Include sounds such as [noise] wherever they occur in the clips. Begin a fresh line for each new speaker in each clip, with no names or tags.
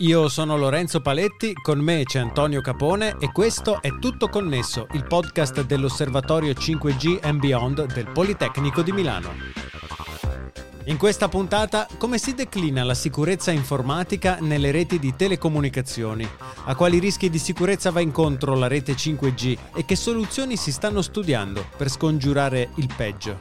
Io sono Lorenzo Paletti, con me c'è Antonio Capone e questo è Tutto Connesso, il podcast dell'Osservatorio 5G and Beyond del Politecnico di Milano. In questa puntata, come si declina la sicurezza informatica nelle reti di telecomunicazioni? A quali rischi di sicurezza va incontro la rete 5G e che soluzioni si stanno studiando per scongiurare il peggio?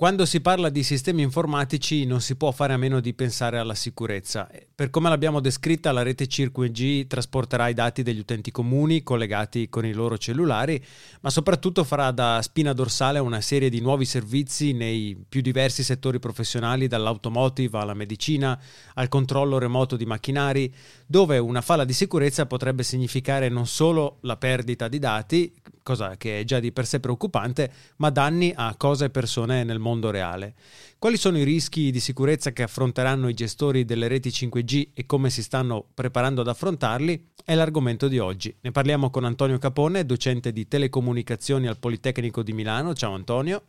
Quando si parla di sistemi informatici non si può fare a meno di pensare alla sicurezza. Per come l'abbiamo descritta, la rete CircuG trasporterà i dati degli utenti comuni collegati con i loro cellulari, ma soprattutto farà da spina dorsale a una serie di nuovi servizi nei più diversi settori professionali, dall'automotive alla medicina, al controllo remoto di macchinari, dove una falla di sicurezza potrebbe significare non solo la perdita di dati, cosa che è già di per sé preoccupante, ma danni a cose e persone nel mondo reale. Quali sono i rischi di sicurezza che affronteranno i gestori delle reti 5G e come si stanno preparando ad affrontarli? È l'argomento di oggi. Ne parliamo con Antonio Capone, docente di telecomunicazioni al Politecnico di Milano. Ciao Antonio.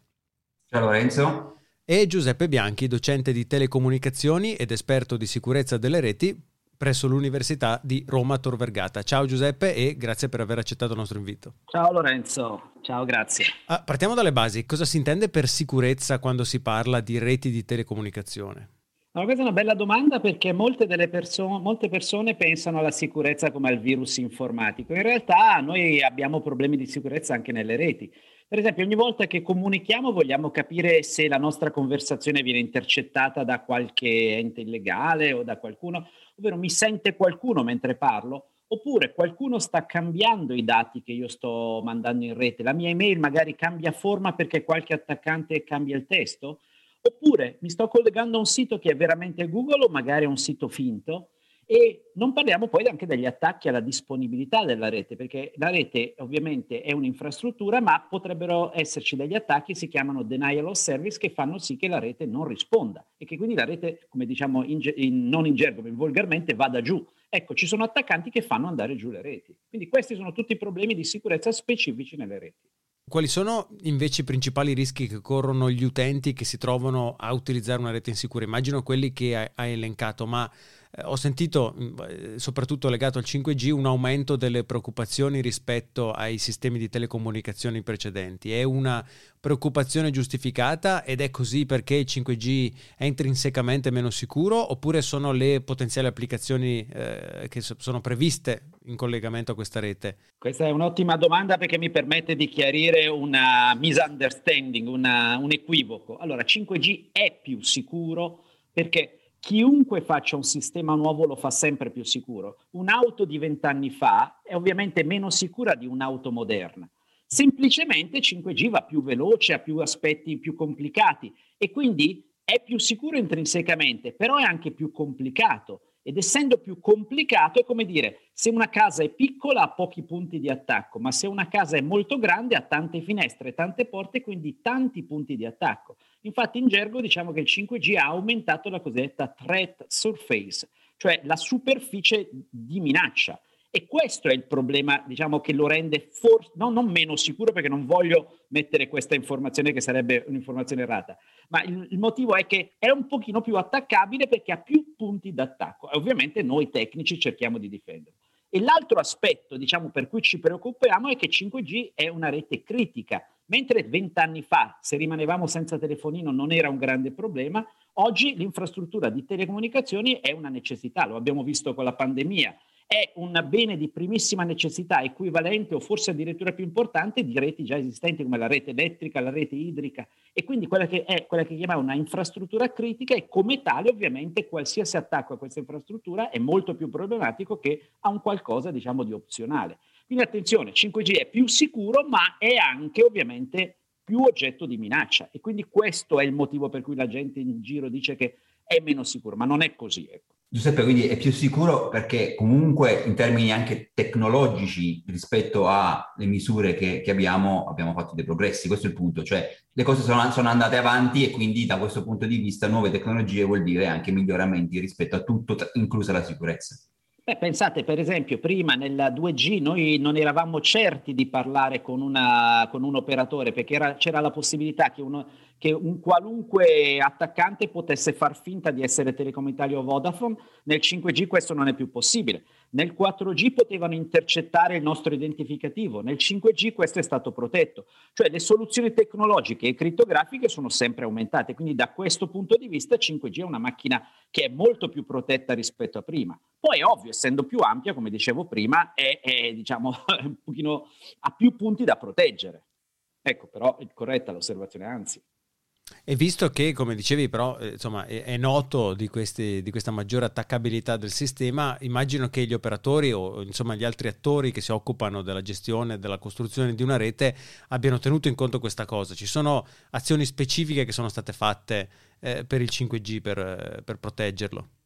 Ciao Lorenzo.
E Giuseppe Bianchi, docente di telecomunicazioni ed esperto di sicurezza delle reti presso l'Università di Roma Tor Vergata. Ciao Giuseppe e grazie per aver accettato il nostro invito.
Ciao Lorenzo, ciao, grazie.
Ah, partiamo dalle basi. Cosa si intende per sicurezza quando si parla di reti di telecomunicazione?
Allora, questa è una bella domanda perché molte, perso- molte persone pensano alla sicurezza come al virus informatico. In realtà noi abbiamo problemi di sicurezza anche nelle reti. Per esempio, ogni volta che comunichiamo vogliamo capire se la nostra conversazione viene intercettata da qualche ente illegale o da qualcuno, ovvero mi sente qualcuno mentre parlo, oppure qualcuno sta cambiando i dati che io sto mandando in rete, la mia email magari cambia forma perché qualche attaccante cambia il testo, oppure mi sto collegando a un sito che è veramente Google o magari a un sito finto e non parliamo poi anche degli attacchi alla disponibilità della rete, perché la rete ovviamente è un'infrastruttura, ma potrebbero esserci degli attacchi, si chiamano denial of service, che fanno sì che la rete non risponda e che quindi la rete, come diciamo in, in, non in gergo, ma volgarmente, vada giù. Ecco, ci sono attaccanti che fanno andare giù le reti. Quindi questi sono tutti problemi di sicurezza specifici nelle reti.
Quali sono invece i principali rischi che corrono gli utenti che si trovano a utilizzare una rete insicura? Immagino quelli che hai elencato, ma ho sentito, mm, eh, soprattutto legato al 5G, un aumento delle preoccupazioni rispetto ai sistemi di telecomunicazioni precedenti. È una preoccupazione giustificata ed è così perché il 5G è intrinsecamente meno sicuro oppure sono le potenziali applicazioni eh, che sono previste in collegamento a questa rete?
Questa è un'ottima domanda perché mi permette di chiarire una misunderstanding, una, un equivoco. Allora, 5G è più sicuro perché chiunque faccia un sistema nuovo lo fa sempre più sicuro. Un'auto di vent'anni fa è ovviamente meno sicura di un'auto moderna. Semplicemente 5G va più veloce, ha più aspetti più complicati e quindi è più sicuro intrinsecamente, però è anche più complicato. Ed essendo più complicato è come dire, se una casa è piccola ha pochi punti di attacco, ma se una casa è molto grande ha tante finestre, tante porte, quindi tanti punti di attacco. Infatti in gergo diciamo che il 5G ha aumentato la cosiddetta threat surface, cioè la superficie di minaccia. E questo è il problema, diciamo, che lo rende forse no, non meno sicuro, perché non voglio mettere questa informazione che sarebbe un'informazione errata, ma il, il, motivo è che è un pochino più attaccabile perché ha più punti d'attacco. E ovviamente noi tecnici cerchiamo di difenderlo. E l'altro aspetto, diciamo, per cui ci preoccupiamo è che 5G è una rete critica. Mentre vent'anni fa, se rimanevamo senza telefonino, non era un grande problema, oggi l'infrastruttura di telecomunicazioni è una necessità, lo abbiamo visto con la pandemia è un bene di primissima necessità, equivalente o forse addirittura più importante di reti già esistenti come la rete elettrica, la rete idrica e quindi quella che è quella che chiamiamo una infrastruttura critica e come tale ovviamente qualsiasi attacco a questa infrastruttura è molto più problematico che a un qualcosa diciamo di opzionale. Quindi attenzione, 5G è più sicuro ma è anche ovviamente più oggetto di minaccia e quindi questo è il motivo per cui la gente in giro dice che è meno sicuro, ma non è così. Ecco.
Giuseppe, quindi è più sicuro perché comunque in termini anche tecnologici rispetto alle misure che, che abbiamo, abbiamo fatto dei progressi, questo è il punto, cioè le cose sono, sono, andate avanti e quindi da questo punto di vista nuove tecnologie vuol dire anche miglioramenti rispetto a tutto, inclusa la sicurezza.
Pensate, per esempio, prima nella 2G noi non eravamo certi di parlare con, una, con un operatore perché era, c'era la possibilità che, uno, che, un qualunque attaccante potesse far finta di essere Telecom Italia o Vodafone. Nel 5G questo non è più possibile. Nel 4G potevano intercettare il nostro identificativo, nel 5G questo è stato protetto. Cioè le soluzioni tecnologiche e crittografiche sono sempre aumentate, quindi da questo punto di vista 5G è una macchina che è molto più protetta rispetto a prima. Poi è ovvio, essendo più ampia, come dicevo prima, è, è diciamo, [laughs] un pochino, ha più punti da proteggere. Ecco, però è corretta l'osservazione, anzi.
E visto che, come dicevi, però, eh, insomma, è, noto di, questi, di, questa maggiore attaccabilità del sistema, immagino che gli operatori o insomma gli altri attori che si occupano della gestione e della costruzione di una rete abbiano tenuto in conto questa cosa. Ci sono azioni specifiche che sono state fatte eh, per il 5G per, eh, per proteggerlo?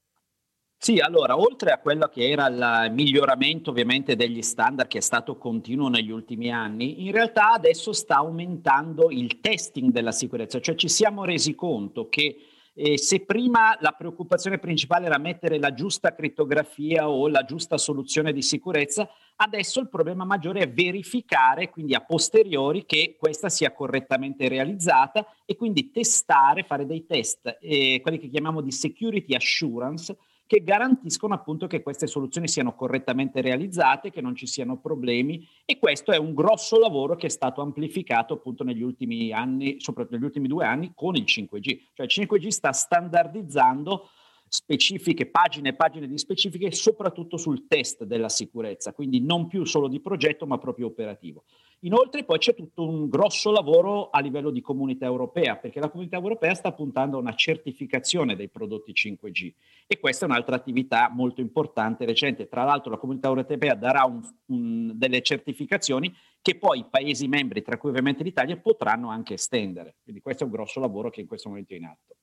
Sì, allora, oltre a quello che era il miglioramento ovviamente degli standard che è stato continuo negli ultimi anni, in realtà adesso sta aumentando il testing della sicurezza, cioè ci siamo resi conto che eh, se prima la preoccupazione principale era mettere la giusta crittografia o la giusta soluzione di sicurezza, adesso il problema maggiore è verificare, quindi a posteriori, che questa sia correttamente realizzata e quindi testare, fare dei test, eh, quelli che chiamiamo di security assurance, che garantiscono appunto che queste soluzioni siano correttamente realizzate, che non ci siano problemi e questo è un grosso lavoro che è stato amplificato appunto negli ultimi anni, soprattutto negli ultimi due anni con il 5G. Cioè il 5G sta standardizzando specifiche, pagine e pagine di specifiche, soprattutto sul test della sicurezza, quindi non più solo di progetto ma proprio operativo. Inoltre poi c'è tutto un grosso lavoro a livello di comunità europea, perché la comunità europea sta puntando a una certificazione dei prodotti 5G e questa è un'altra attività molto importante recente. Tra l'altro la comunità europea darà un, un, delle certificazioni che poi i Paesi membri, tra cui ovviamente l'Italia, potranno anche estendere. Quindi questo è un grosso lavoro che in questo momento è in atto.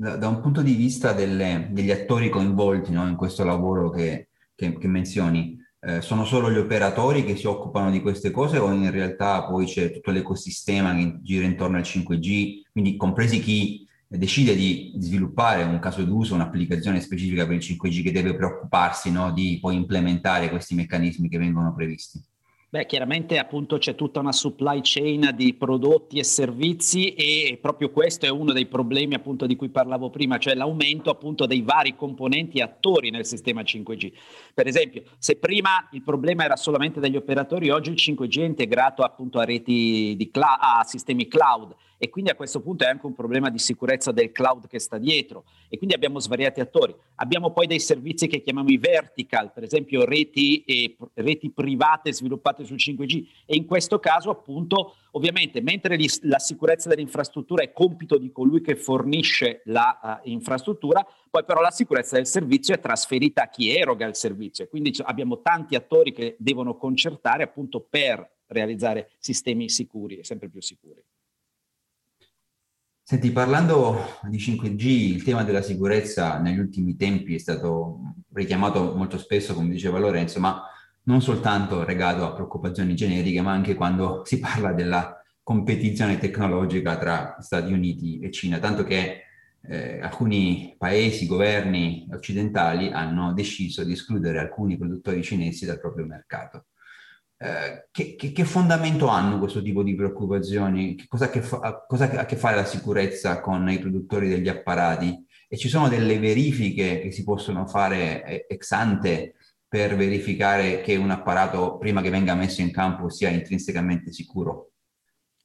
Da, da un punto di vista delle, degli attori coinvolti no, in questo lavoro che, che, che menzioni, eh, sono solo gli operatori che si occupano di queste cose o in realtà poi c'è tutto l'ecosistema che gira intorno al 5G, quindi compresi chi decide di sviluppare un caso d'uso, un'applicazione specifica per il 5G che deve preoccuparsi no, di poi implementare questi meccanismi che vengono previsti?
Beh, chiaramente appunto c'è tutta una supply chain di prodotti e servizi e proprio questo è uno dei problemi appunto di cui parlavo prima, cioè l'aumento appunto dei vari componenti e attori nel sistema 5G. Per esempio, se prima il problema era solamente degli operatori, oggi il 5G è integrato appunto a reti di cloud, a sistemi cloud e quindi a questo punto è anche un problema di sicurezza del cloud che sta dietro e quindi abbiamo svariati attori. Abbiamo poi dei servizi che chiamiamo i vertical, per esempio reti, e, reti private sviluppate sul 5G e in questo caso appunto ovviamente mentre la sicurezza dell'infrastruttura è compito di colui che fornisce la uh, infrastruttura, poi però la sicurezza del servizio è trasferita a chi eroga il servizio e quindi abbiamo tanti attori che devono concertare appunto per realizzare sistemi sicuri e sempre più sicuri.
Senti, parlando di 5G, il tema della sicurezza negli ultimi tempi è stato richiamato molto spesso, come diceva Lorenzo, ma non soltanto legato a preoccupazioni generiche, ma anche quando si parla della competizione tecnologica tra Stati Uniti e Cina, tanto che eh, alcuni paesi, governi occidentali hanno deciso di escludere alcuni produttori cinesi dal proprio mercato. Eh, che, che, che, fondamento hanno questo tipo di preoccupazioni? Che cosa, fa, cosa ha a che fare la sicurezza con i produttori degli apparati? E ci sono delle verifiche che si possono fare eh, ex ante per verificare che un apparato, prima che venga messo in campo, sia intrinsecamente sicuro?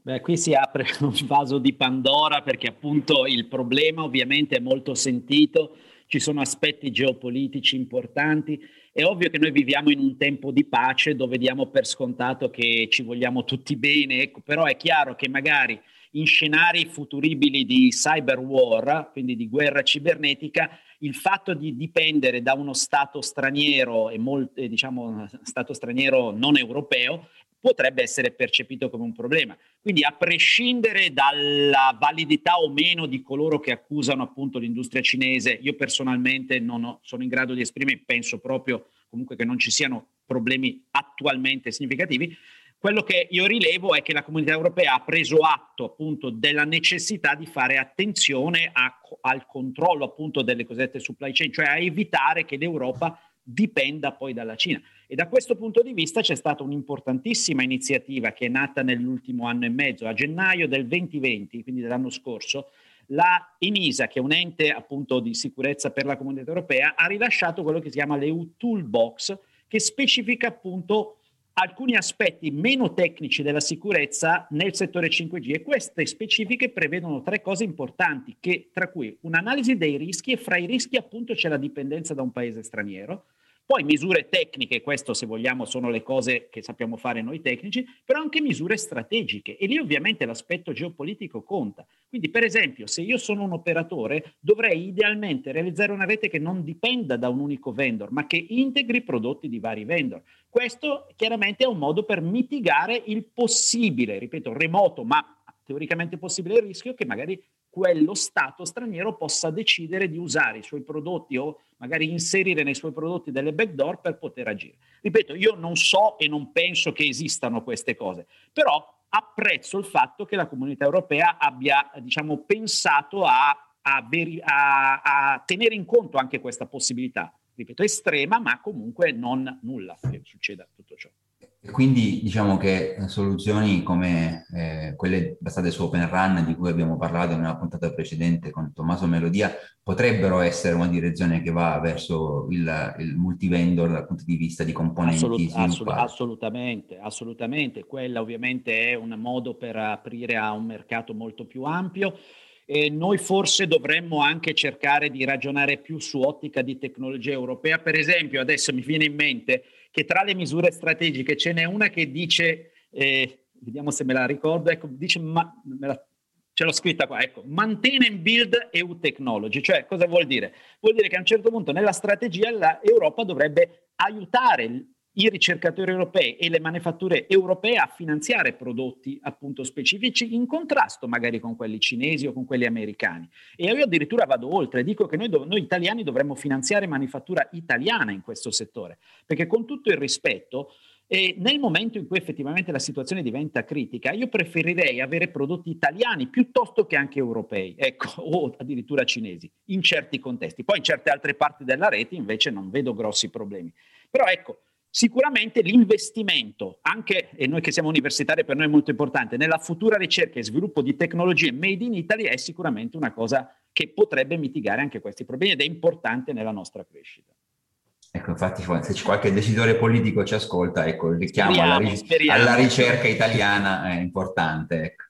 Beh, qui si apre [laughs] un vaso di Pandora perché appunto il problema ovviamente è molto sentito, ci sono aspetti geopolitici importanti è ovvio che noi viviamo in un tempo di pace dove diamo per scontato che ci vogliamo tutti bene, ecco, però è chiaro che magari in scenari futuribili di cyber war, quindi di guerra cibernetica, il fatto di dipendere da uno Stato straniero e molt, diciamo Stato straniero non europeo potrebbe essere percepito come un problema. Quindi a prescindere dalla validità o meno di coloro che accusano appunto l'industria cinese, io personalmente non ho, sono in grado di esprimere, penso proprio comunque che non ci siano problemi attualmente significativi, quello che io rilevo è che la comunità europea ha preso atto appunto della necessità di fare attenzione a, al controllo appunto delle cosiddette supply chain, cioè a evitare che l'Europa dipenda poi dalla Cina. E da questo punto di vista c'è stata un'importantissima iniziativa che è nata nell'ultimo anno e mezzo, a gennaio del 2020, quindi dell'anno scorso, la ENISA, che è un ente appunto di sicurezza per la comunità europea, ha rilasciato quello che si chiama l'EU Toolbox, che specifica appunto alcuni aspetti meno tecnici della sicurezza nel settore 5G e queste specifiche prevedono tre cose importanti, che, tra cui un'analisi dei rischi e fra i rischi appunto c'è la dipendenza da un paese straniero, poi misure tecniche, questo se vogliamo sono le cose che sappiamo fare noi tecnici, però anche misure strategiche e lì ovviamente l'aspetto geopolitico conta. Quindi per esempio se io sono un operatore dovrei idealmente realizzare una rete che non dipenda da un unico vendor, ma che integri prodotti di vari vendor. Questo chiaramente è un modo per mitigare il possibile, ripeto, remoto, ma teoricamente possibile rischio che magari quello Stato straniero possa decidere di usare i suoi prodotti o magari inserire nei suoi prodotti delle backdoor per poter agire. Ripeto, io non so e non penso che esistano queste cose, però apprezzo il fatto che la comunità europea abbia diciamo, pensato a, a, veri, a, a tenere in conto anche questa possibilità, ripeto, estrema, ma comunque non nulla che succeda tutto ciò.
E quindi diciamo che soluzioni come eh, quelle basate su Open Run di cui abbiamo parlato nella puntata precedente con Tommaso Melodia potrebbero essere una direzione che va verso il, il multivendor dal punto di vista di componenti
Assolut- assolut- assolutamente, assolutamente. Quella ovviamente è un modo per aprire a un mercato molto più ampio. E noi forse dovremmo anche cercare di ragionare più su ottica di tecnologia europea. Per esempio, adesso mi viene in mente che tra le misure strategiche ce n'è una che dice, eh, vediamo se me la ricordo, ecco, dice, ma, la, ce l'ho scritta qua, ecco, maintain and build EU technology, cioè cosa vuol dire? Vuol dire che a un certo punto nella strategia l'Europa dovrebbe aiutare i ricercatori europei e le manifatture europee a finanziare prodotti appunto specifici in contrasto magari con quelli cinesi o con quelli americani. E io addirittura vado oltre, dico che noi, dov- noi italiani dovremmo finanziare manifattura italiana in questo settore, perché con tutto il rispetto, e nel momento in cui effettivamente la situazione diventa critica, io preferirei avere prodotti italiani piuttosto che anche europei, ecco, [laughs] o addirittura cinesi, in certi contesti. Poi in certe altre parti della rete invece non vedo grossi problemi. Però ecco, Sicuramente l'investimento, anche, e noi che siamo universitari per noi è molto importante, nella futura ricerca e sviluppo di tecnologie made in Italy è sicuramente una cosa che potrebbe mitigare anche questi problemi ed è importante nella nostra crescita.
Ecco, infatti, se qualche decisore politico ci ascolta, ecco, il richiamo speriamo, alla, speriamo. alla, ricerca italiana è importante. Ecco.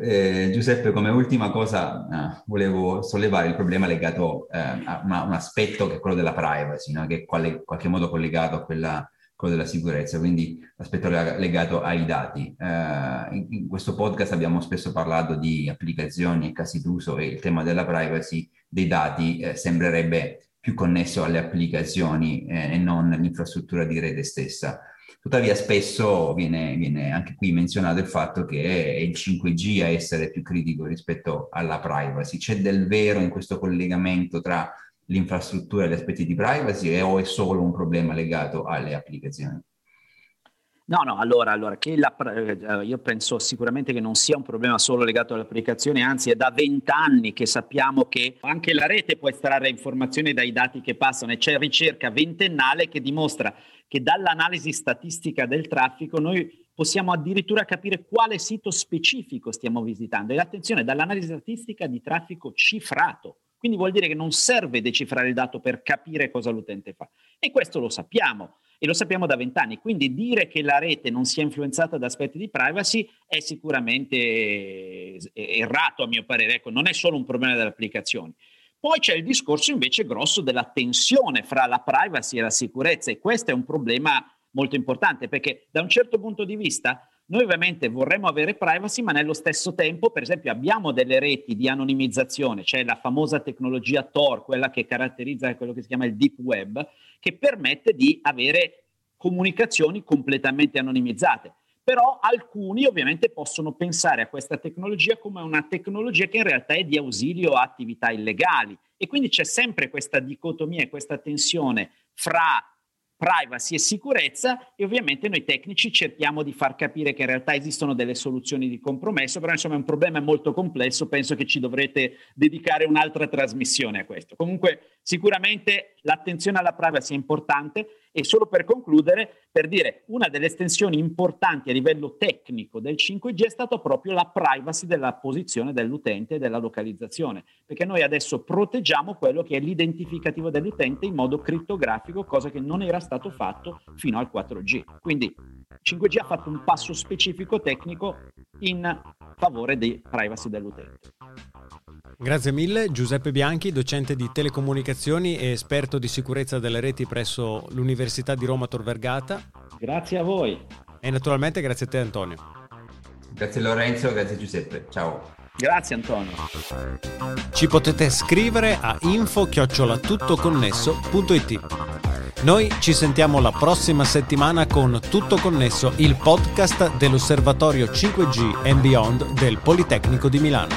Eh, Giuseppe, come ultima cosa, eh, volevo sollevare il problema legato eh, a una, un aspetto che è quello della privacy, no? che è in qualche modo collegato a quella, quello della sicurezza, quindi l'aspetto legato ai dati. Eh, in, in, questo podcast abbiamo spesso parlato di applicazioni e casi d'uso e il tema della privacy dei dati eh, sembrerebbe più connesso alle applicazioni eh, e non all'infrastruttura di rete stessa. Tuttavia spesso viene, viene, anche qui menzionato il fatto che è il 5G a essere più critico rispetto alla privacy. C'è del vero in questo collegamento tra l'infrastruttura e gli aspetti di privacy o è solo un problema legato alle applicazioni?
No, no, allora, allora la, eh, io penso sicuramente che non sia un problema solo legato alle applicazioni, anzi è da vent'anni che sappiamo che anche la rete può estrarre informazioni dai dati che passano e c'è ricerca ventennale che dimostra che dall'analisi statistica del traffico noi possiamo addirittura capire quale sito specifico stiamo visitando. E attenzione, dall'analisi statistica di traffico cifrato. Quindi vuol dire che non serve decifrare il dato per capire cosa l'utente fa. E questo lo sappiamo e lo sappiamo da vent'anni. Quindi dire che la rete non sia influenzata da aspetti di privacy è sicuramente errato a mio parere. Ecco, non è solo un problema delle applicazioni. Poi c'è il discorso invece grosso della tensione fra la privacy e la sicurezza e questo è un problema molto importante perché da un certo punto di vista noi ovviamente vorremmo avere privacy, ma nello stesso tempo, per esempio, abbiamo delle reti di anonimizzazione, c'è la famosa tecnologia Tor, quella che caratterizza quello che si chiama il deep web, che permette di avere comunicazioni completamente anonimizzate. Però alcuni ovviamente possono pensare a questa tecnologia come una tecnologia che in realtà è di ausilio a attività illegali e quindi c'è sempre questa dicotomia e questa tensione fra privacy e sicurezza e ovviamente noi tecnici cerchiamo di far capire che in realtà esistono delle soluzioni di compromesso, però insomma è un problema molto complesso, penso che ci dovrete dedicare un'altra trasmissione a questo. Comunque sicuramente l'attenzione alla privacy è importante e solo per concludere, per dire, una delle estensioni importanti a livello tecnico del 5G è stata proprio la privacy della posizione dell'utente e della localizzazione, perché noi adesso proteggiamo quello che è l'identificativo dell'utente in modo crittografico, cosa che non era stato fatto fino al 4G. Quindi 5G ha fatto un passo specifico tecnico in favore di privacy dell'utente.
Grazie mille Giuseppe Bianchi, docente di telecomunicazioni e esperto di sicurezza delle reti presso l'Università di Roma Tor Vergata.
Grazie a voi.
E naturalmente grazie a te Antonio.
Grazie Lorenzo, grazie Giuseppe. Ciao.
Grazie Antonio.
Ci potete scrivere a info-tuttoconnesso.it. Noi ci sentiamo la prossima settimana con Tutto Connesso, il podcast dell'Osservatorio 5G and Beyond del Politecnico di Milano.